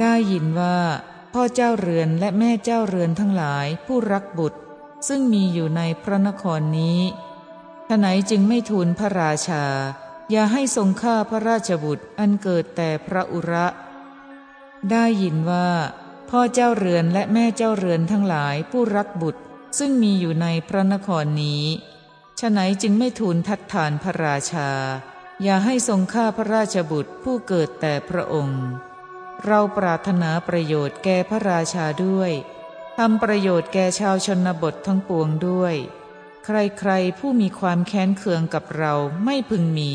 ได้ยินว่า พ่อเจ้าเรือนและแม่เจ้าเรือนทั้งหลายผู้รักบุตร ซึ่งมีอยู่ในพระนครนี้ทไหนจึงไม่ทูลพระราชา อย่าให้ทรงฆ่าพระราชบุตรอันเกิดแต่พระอุระ ได้ยินว่า พ่อเจ้าเรือนและแม่เจ้าเรือนทั้งหลายผู้รักบุตร ซึ่งมีอยู่ในพระนครนี้ฉไหนจึงไม่ทูลทัดทานพระราชา อย่าให้ทรงฆ่าพระราชบุตรผู้เกิดแต่พระองค์ เราปรารถนาประโยชน์แก่พระราชาด้วยทำประโยชน์แก่ชาวชนบททั้งปวงด้วย ใครๆผู้มีความแค้นเคืองกับเราไม่พึงมี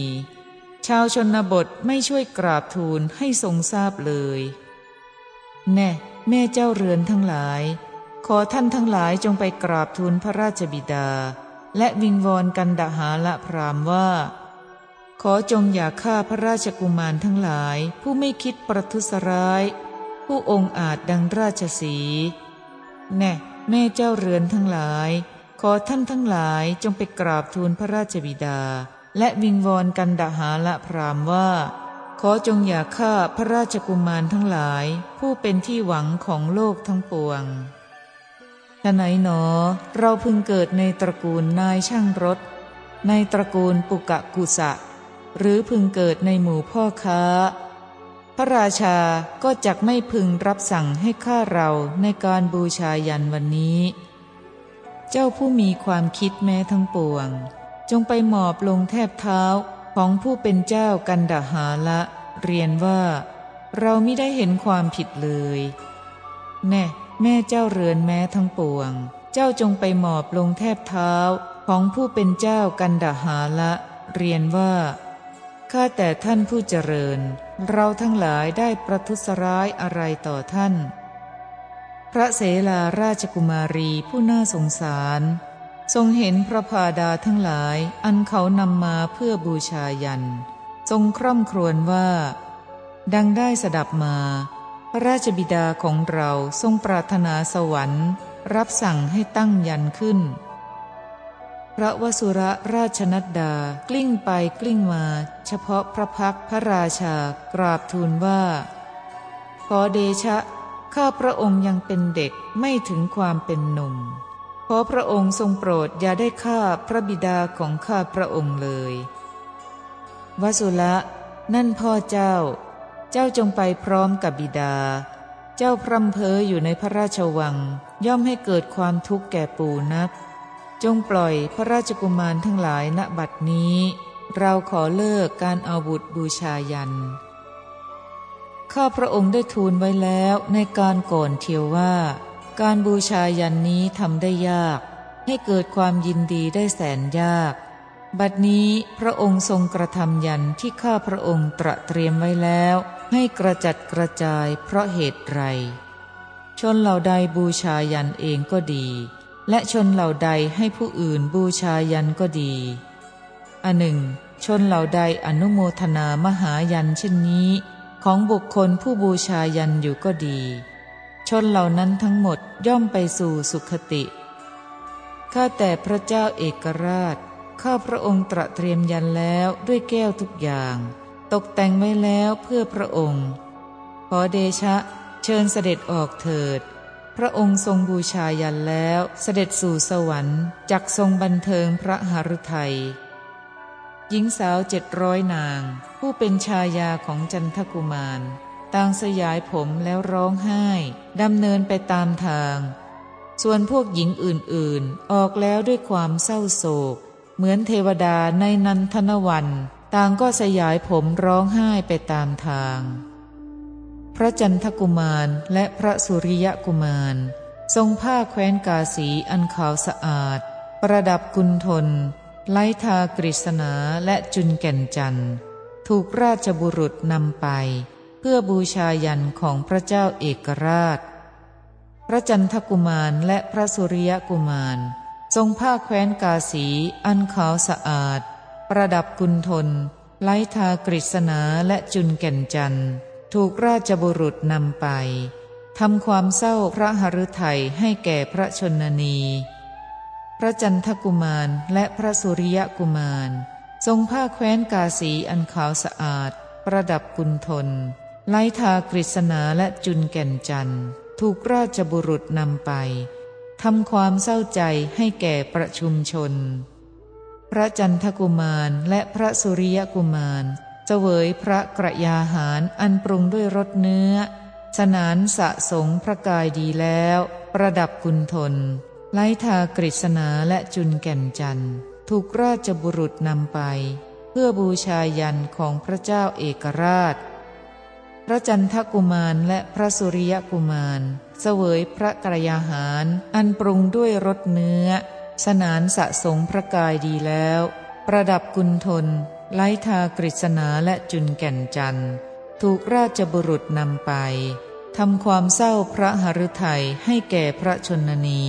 ชาวชนบทไม่ช่วยกราบทูลให้ทรงทราบเลย แน่แม่เจ้าเรือนทั้งหลาย ขอท่านทั้งหลายจงไปกราบทูลพระราชบิดา และวิงวอนกันดหาละพรามว่า ขอจงอย่าฆ่าพระราชกุมารทั้งหลาย ผู้ไม่คิดประทุษร้าย ผู้องค์อาจดังราชสีแน่แม่เจ้าเรือนทั้งหลาย ขอท่านทั้งหลายจงไปกราบทูลพระราชบิดา และวิงวอนกันดาหาละพรามว่า ขอจงอย่าฆ่าพระราชกุมารทั้งหลาย ผู้เป็นที่หวังของโลกทั้งปวงฉะไหนหนอ เราพึงเกิดในตระกูลนายช่างรถ ในตระกูลปุกะกุสะ หรือพึงเกิดในหมู่พ่อค้า พระราชาก็จักไม่พึงรับสั่งให้ข้าเราในการบูชายันวันนี้ เจ้าผู้มีความคิดแม้ทั้งปวง จงไปหมอบลงแทบเท้าของผู้เป็นเจ้ากันดาหาละ เรียนว่า เราไม่ได้เห็นความผิดเลย แน่แม่เจ้าเรือนแม้ทั้งปวง เจ้าจงไปหมอบลงแทบเท้าของผู้เป็นเจ้ากันดาหาละ เรียนว่า ข้าแต่ท่านผู้เจริญ เราทั้งหลายได้ประทุษร้ายอะไรต่อท่าน พระเสลาราชกุมารีผู้น่าสงสาร ทรงเห็นพระพาดาทั้งหลายอันเขานำมาเพื่อบูชายัน ทรงคร่ำครวญว่า ดังได้สดับมา พระราชบิดาของเราทรงปรารถนาสวรรค์ รับสั่งให้ตั้งยันขึ้น พระวสุรราชนัดดา กลิ้งไปกลิ้งมา เฉพาะพระพักพระราชากราบทูลว่า ขอเดชะ ข้าพระองค์ยังเป็นเด็กไม่ถึงความเป็นหนุ่ม ขอพระองค์ทรงโปรดอย่าได้ฆ่าพระบิดาของข้าพระองค์เลย วสุละนั่นพ่อเจ้า เจ้าจงไปพร้อมกับบิดา เจ้าพร่ำเพ้ออยู่ในพระราชวัง ย่อมให้เกิดความทุกข์แก่ปู่นัก จงปล่อยพระราชกุมารทั้งหลายณบัดนี้ เราขอเลิกการเอาบุตรบูชายัน ข้าพระองค์ได้ทูลไว้แล้วในการก่อนเทียวว่า การบูชายันนี้ทำได้ยาก ให้เกิดความยินดีได้แสนยาก บัดนี้พระองค์ทรงกระทำยันที่ข้าพระองค์ตระเตรียมไว้แล้ว ให้กระจัดกระจายเพราะเหตุไร ชนเหล่าใดบูชายันเองก็ดี และชนเหล่าใดให้ผู้อื่นบูชายันก็ดีอันหนึ่ง ชนเหล่าใดอนุโมทนามหายันเช่นนี้ ของบุคคลผู้บูชายันอยู่ก็ดี ชนเหล่านั้นทั้งหมดย่อมไปสู่สุขติข้าแต่พระเจ้าเอกราช ข้าพระองค์ตระเตรียมยันแล้วด้วยแก้วทุกอย่าง ตกแต่งไว้แล้วเพื่อพระองค์ ขอเดชะ เชิญเสด็จออกเถิด พระองค์ทรงบูชายันแล้วเสด็จสู่สวรรค์จักทรงบันเทิงพระหฤทัยหญิงสาวเจ็ดร้อยนาง ผู้เป็นชายาของจันทกุมารต่างสยายผมแล้วร้องไห้ดำเนินไปตามทาง ส่วนพวกหญิงอื่นๆ ออกแล้วด้วยความเศร้าโศก เหมือนเทวดาในนันทนวัน ต่างก็สยายผมร้องไห้ไปตามทาง พระจันทกุมารและพระสุริยกุมาร ทรงผ้าแคว้นกาสีอันขาวสะอาด ประดับกุณทนไลทากฤษณาและจุนแก่นจันทร์ถูกราชบุรุษนำไป เพื่อบูชายันของพระเจ้าเอกราช พระจันทกุมารและพระสุริยกุมาร ทรงผ้าแคว้นกาสีอันขาวสะอาด ประดับกุณทนไลทากฤษณาและจุนแก่นจันทร์ ถูกราชบุรุษนำไปทำความเศร้าพระหฤทัยให้แก่พระชนนี พระจันทกุมารและพระสุริยกุมาร ทรงผ้าแคว้นกาสีอันขาวสะอาด ประดับกุณทนไลทากฤษณาและจุนแก่นจันทร์ ถูกราชบุรุษนำไปทำความเศร้าใจให้แก่ประชุมชน พระจันทกุมารและพระสุริยกุมาร เสวยพระกระยาหารอันปรุงด้วยรสเนื้อสนานสะสงพระกายดีแล้ว ประดับกุณทน ไลทากฤษณาและจุนแก่นจันทร์ถูกราชบุรุษนำไป เพื่อบูชายันของพระเจ้าเอกราช พระจันทกุมารและพระสุริยกุมารเสวยพระกระยาหารอันปรุงด้วยรสเนื้อ สนานสะสงพระกายดีแล้ว ประดับกุณทน ไลทากฤษณาและจุนแก่นจันทร์ถูกราชบุรุษนำไปทำความเศร้าพระหฤทัยให้แก่พระชนนี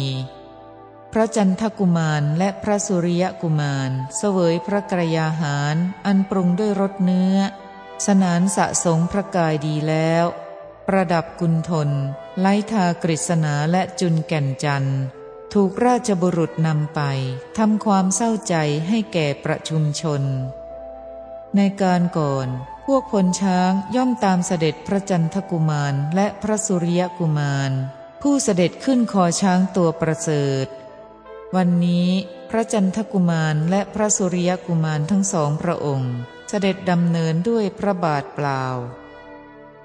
พระจันทกุมารและพระสุริยกุมาร เสวยพระกรยาหารอันปรุงด้วยรสเนื้อ สนานสะสงพระกายดีแล้ว ประดับกุณทนไลทากฤษณาและจุนแก่นจันทร์ถูกราชบุรุษนำไปทำความเศร้าใจให้แก่ประชุมชน ในการก่อน พวกพลช้างย่อมตามเสด็จพระจันทกุมารและพระสุริยกุมาร ผู้เสด็จขึ้นคอช้างตัวประเสริฐ วันนี้พระจันทกุมารและพระสุริยกุมารทั้งสองพระองค์ เสด็จดำเนินด้วยพระบาทเปล่า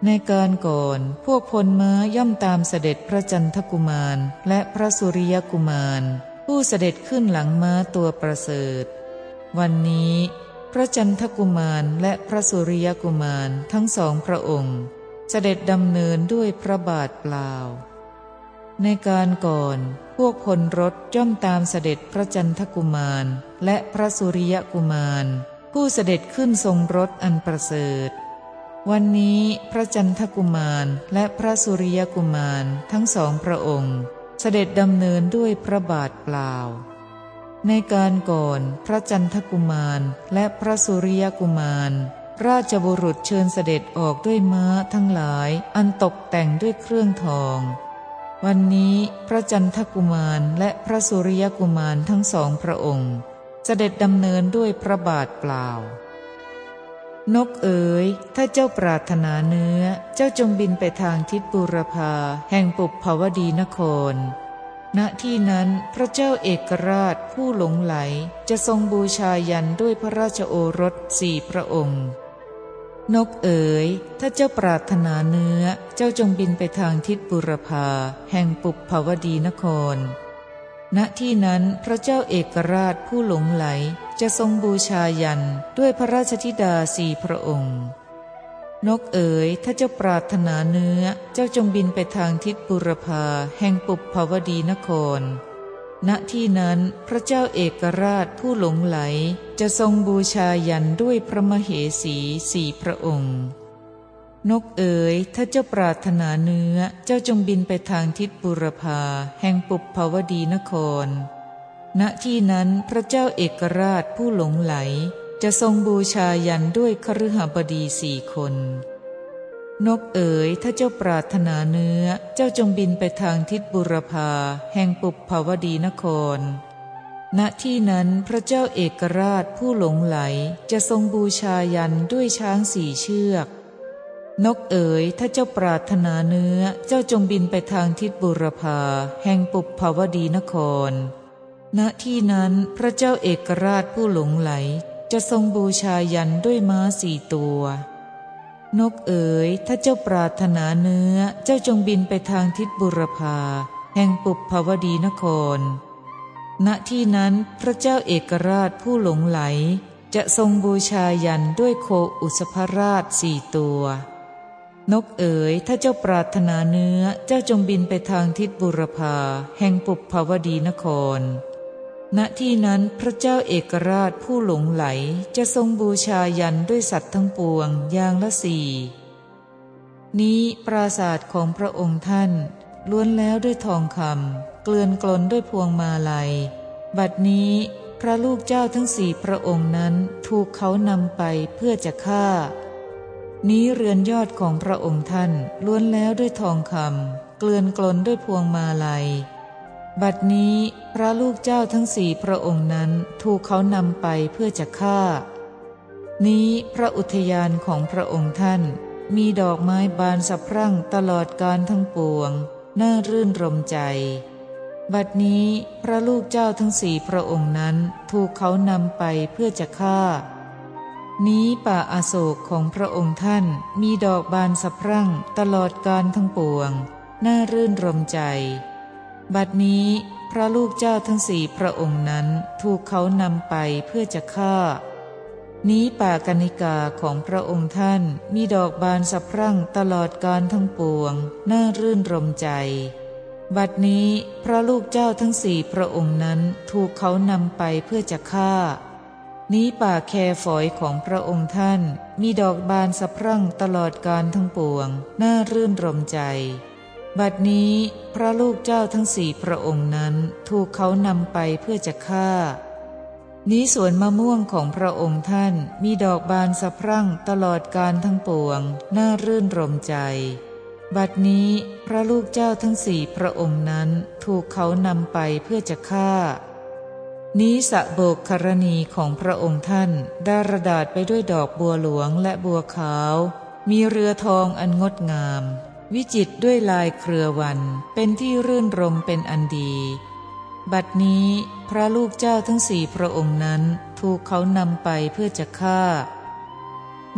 ในการก่อน พวกพลม้าย่อมตามเสด็จพระจันทกุมารและพระสุริยกุมาร ผู้เสด็จขึ้นหลังม้าตัวประเสริฐ วันนี้ พระจันทกุมารและพระสุริยกุมารทั้งสองพระองค์ เสด็จดำเนินด้วยพระบาทเปล่า ในการก่อนพวกพลรถย่อมตามเสด็จพระจันทกุมารและพระสุริยกุมาร ผู้เสด็จขึ้นทรงรถอันประเสริฐ วันนี้พระจันทกุมารและพระสุริยกุมารทั้งสองพระองค์ เสด็จดำเนินด้วยพระบาทเปล่า ในการก่อนพระจันทกุมารและพระสุริยกุมาร ราชบุรุษเชิญเสด็จออกด้วยม้าทั้งหลายอันตกแต่งด้วยเครื่องทอง วันนี้พระจันทกุมารและพระสุริยกุมารทั้งสองพระองค์ เสด็จดำเนินด้วยพระบาทเปล่า นกเอ๋ยถ้าเจ้าปรารถนาเนื้อเจ้าจงบินไปทางทิศบุรพาแห่งปุบภาวดีนคร ณที่นั้นพระเจ้าเอกราชผู้หลงไหลจะทรงบูชายันด้วยพระราชโอรสสี่พระองค์ นกเอ๋ย ถ้าเจ้าปรารถนาเนื้อเจ้าจงบินไปทางทิศบุรพาแห่งปุบภาวดีนคร ณที่นั้นพระเจ้าเอกราชผู้หลงไหลจะทรงบูชายันด้วยพระราชธิดาสี่พระองค์ นกเอ๋ย ถ้าเจ้าปรารถนาเนื้อ เจ้าจงบินไปทางทิศบุรพาแห่งปุบภาวดีนคร ณ ที่นั้นพระเจ้าเอกราชผู้หลงไหล จะทรงบูชายันด้วยพระมเหสีสี่พระองค์ นกเอ๋ย ถ้าเจ้าปรารถนาเนื้อ เจ้าจงบินไปทางทิศบุรพาแห่งปุบภาวดีนคร ณ ที่นั้นพระเจ้าเอกราชผู้หลงไหล จะทรงบูชายันด้วยคฤหบดีสี่คน นกเอ๋ยถ้าเจ้าปรารถนาเนื้อเจ้าจงบินไปทางทิศบุรพาแห่งปุบภาวดีนคร ณที่นั้นพระเจ้าเอกราชผู้หลงไหลจะทรงบูชายันด้วยช้างสี่เชือก นกเอ๋ยถ้าเจ้าปรารถนาเนื้อเจ้าจงบินไปทางทิศบุรพาแห่งปุบภาวดีนครณที่นั้นพระเจ้าเอกราชผู้หลงไหล จะทรงบูชายันด้วยม้าสี่ตัว นกเอ๋ย ถ้าเจ้าปรารถนาเนื้อ เจ้าจงบินไปทางทิศบุรพา แห่งปุบภาวดีนคร ณที่นั้นพระเจ้าเอกราชผู้หลงไหล จะทรงบูชายันด้วยโคอุสภราชสี่ตัวนกเอ๋ย ถ้าเจ้าปรารถนาเนื้อ เจ้าจงบินไปทางทิศบุรพา แห่งปุบภาวดีนคร ณที่นั้นพระเจ้าเอกราชผู้หลงไหลจะทรงบูชายันด้วยสัตว์ทั้งปวงอย่างละสี่นี้ปราศาสตร์ของพระองค์ท่าน ล้วนแล้วด้วยทองคำเกลื่อนกลนด้วยพวงมาลัย บัดนี้พระลูกเจ้าทั้งสี่พระองค์นั้นถูกเขานำไปเพื่อจะฆ่า นี้เรือนยอดของพระองค์ท่านล้วนแล้วด้วยทองคำเกลื่อนกลนด้วยพวงมาลัย บัดนี้พระลูกเจ้าทั้งสี่พระองค์นั้นถูกเขานำไปเพื่อจะฆ่า นี้พระอุทยานของพระองค์ท่าน มีดอกไม้บานสะพรั่งตลอดการทั้งปวง น่ารื่นรมใจ บัดนี้พระลูกเจ้าทั้งสี่พระองค์นั้นถูกเขานำไปเพื่อจะฆ่า นี้ป่าอาโศกของพระองค์ท่านมีดอกบานสะพรั่งตลอดการทั้งปวง น่ารื่นรมใจ บัดนี้พระลูกเจ้าทั้งสี่พระองค์นั้นถูกเขานำไปเพื่อจะฆ่า นี้ป่ากนิกาของพระองค์ท่านมีดอกบานสะพรั่งตลอดการทั้งปวง น่ารื่นรมใจ บัดนี้พระลูกเจ้าทั้งสี่พระองค์นั้นถูกเขานำไปเพื่อจะฆ่า นี้ป่าแคฝอยของพระองค์ท่าน มีดอกบานสะพรั่งตลอดการทั้งปวง น่ารื่นรมใจ บัดนี้พระลูกเจ้าทั้งสี่พระองค์นั้นถูกเขานำไปเพื่อจะฆ่า นี้สวนมะม่วงของพระองค์ท่านมีดอกบานสะพรั่งตลอดการทั้งปวง น่ารื่นรมใจ บัดนี้พระลูกเจ้าทั้งสี่พระองค์นั้นถูกเขานำไปเพื่อจะฆ่า นี้สะโบกครณีของพระองค์ท่านได้ระดาษไปด้วยดอกบัวหลวงและบัวขาว มีเรือทองอันงดงาม วิจิตด้วยลายเครือวันเป็นที่รื่นรมเป็นอันดี บัดนี้พระลูกเจ้าทั้งสี่พระองค์นั้นถูกเขานำไปเพื่อจะฆ่า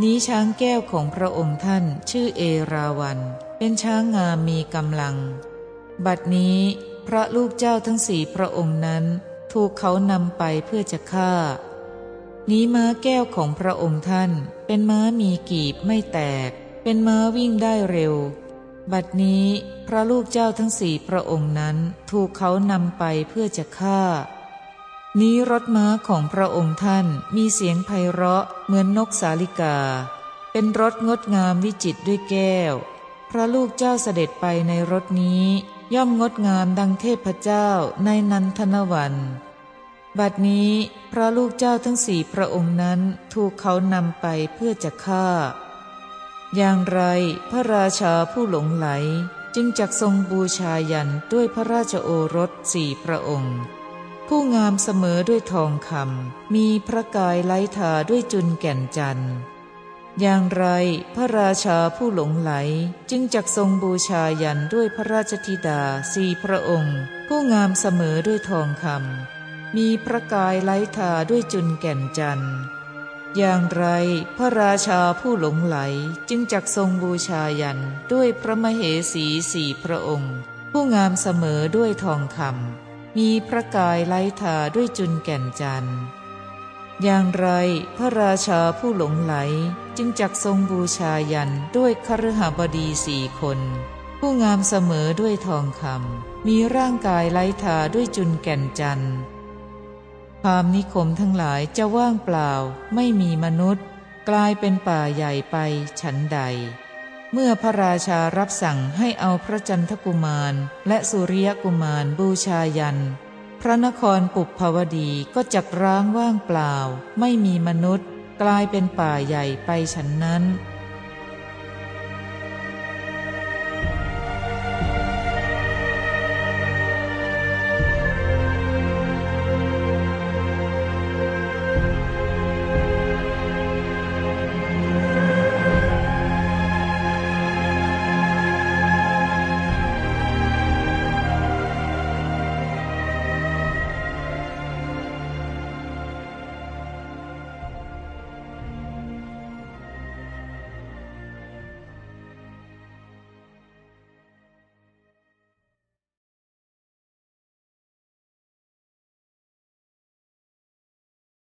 นี้ช้างแก้วของพระองค์ท่านชื่อเอราวัน เป็นช้างงามมีกำลัง บัดนี้พระลูกเจ้าทั้งสี่พระองค์นั้น ถูกเขานำไปเพื่อจะฆ่า นี้ม้าแก้วของพระองค์ท่าน เป็นม้ามีกีบไม่แตก เป็นม้าวิ่งได้เร็ว บัดนี้พระลูกเจ้าทั้งสี่พระองค์นั้นถูกเขานำไปเพื่อจะฆ่า นี้รถม้าของพระองค์ท่านมีเสียงไพเราะเหมือนนกสาลิกา เป็นรถงดงามวิจิตด้วยแก้ว พระลูกเจ้าเสด็จไปในรถนี้ ย่อมงดงามดังเทพเจ้าในนันทนวันบัดนี้พระลูกเจ้าทั้งสี่พระองค์นั้นถูกเขานำไปเพื่อจะฆ่า อย่างไรพระราชาผู้หลงไหลจึงจักทรงบูชายันด้วยพระราชโอรสสี่พระองค์ ผู้งามเสมอด้วยทองคำมีพระกายไล้ทาด้วยจุนแก่นจันทร์อย่างไรพระราชาผู้หลงไหลจึงจักทรงบูชายันด้วยพระราชธิดาสี่พระองค์ ผู้งามเสมอด้วยทองคำมีพระกายไล้ทาด้วยจุนแก่นจันทร์ อย่างไรพระราชาผู้หลงไหลจึงจักทรงบูชายันด้วยพระมเหสีสี่พระองค์ ผู้งามเสมอด้วยทองคำมีพระกายไล้ทาด้วยจุนแก่นจันทร์อย่างไรพระราชาผู้หลงไหลจึงจักทรงบูชายันด้วยคฤหบดีสี่คน ผู้งามเสมอด้วยทองคำมีร่างกายไล้ทาด้วยจุนแก่นจันทร์ พามนิคมทั้งหลายจะว่างเปล่า ไม่มีมนุษย์ กลายเป็นป่าใหญ่ไปฉันใด เมื่อพระราชารับสั่งให้เอาพระจันทกุมาร และสุริยกุมารบูชายัน พระนครปุบภวดีก็จักร้างว่างเปล่า ไม่มีมนุษย์ กลายเป็นป่าใหญ่ไปฉันนั้น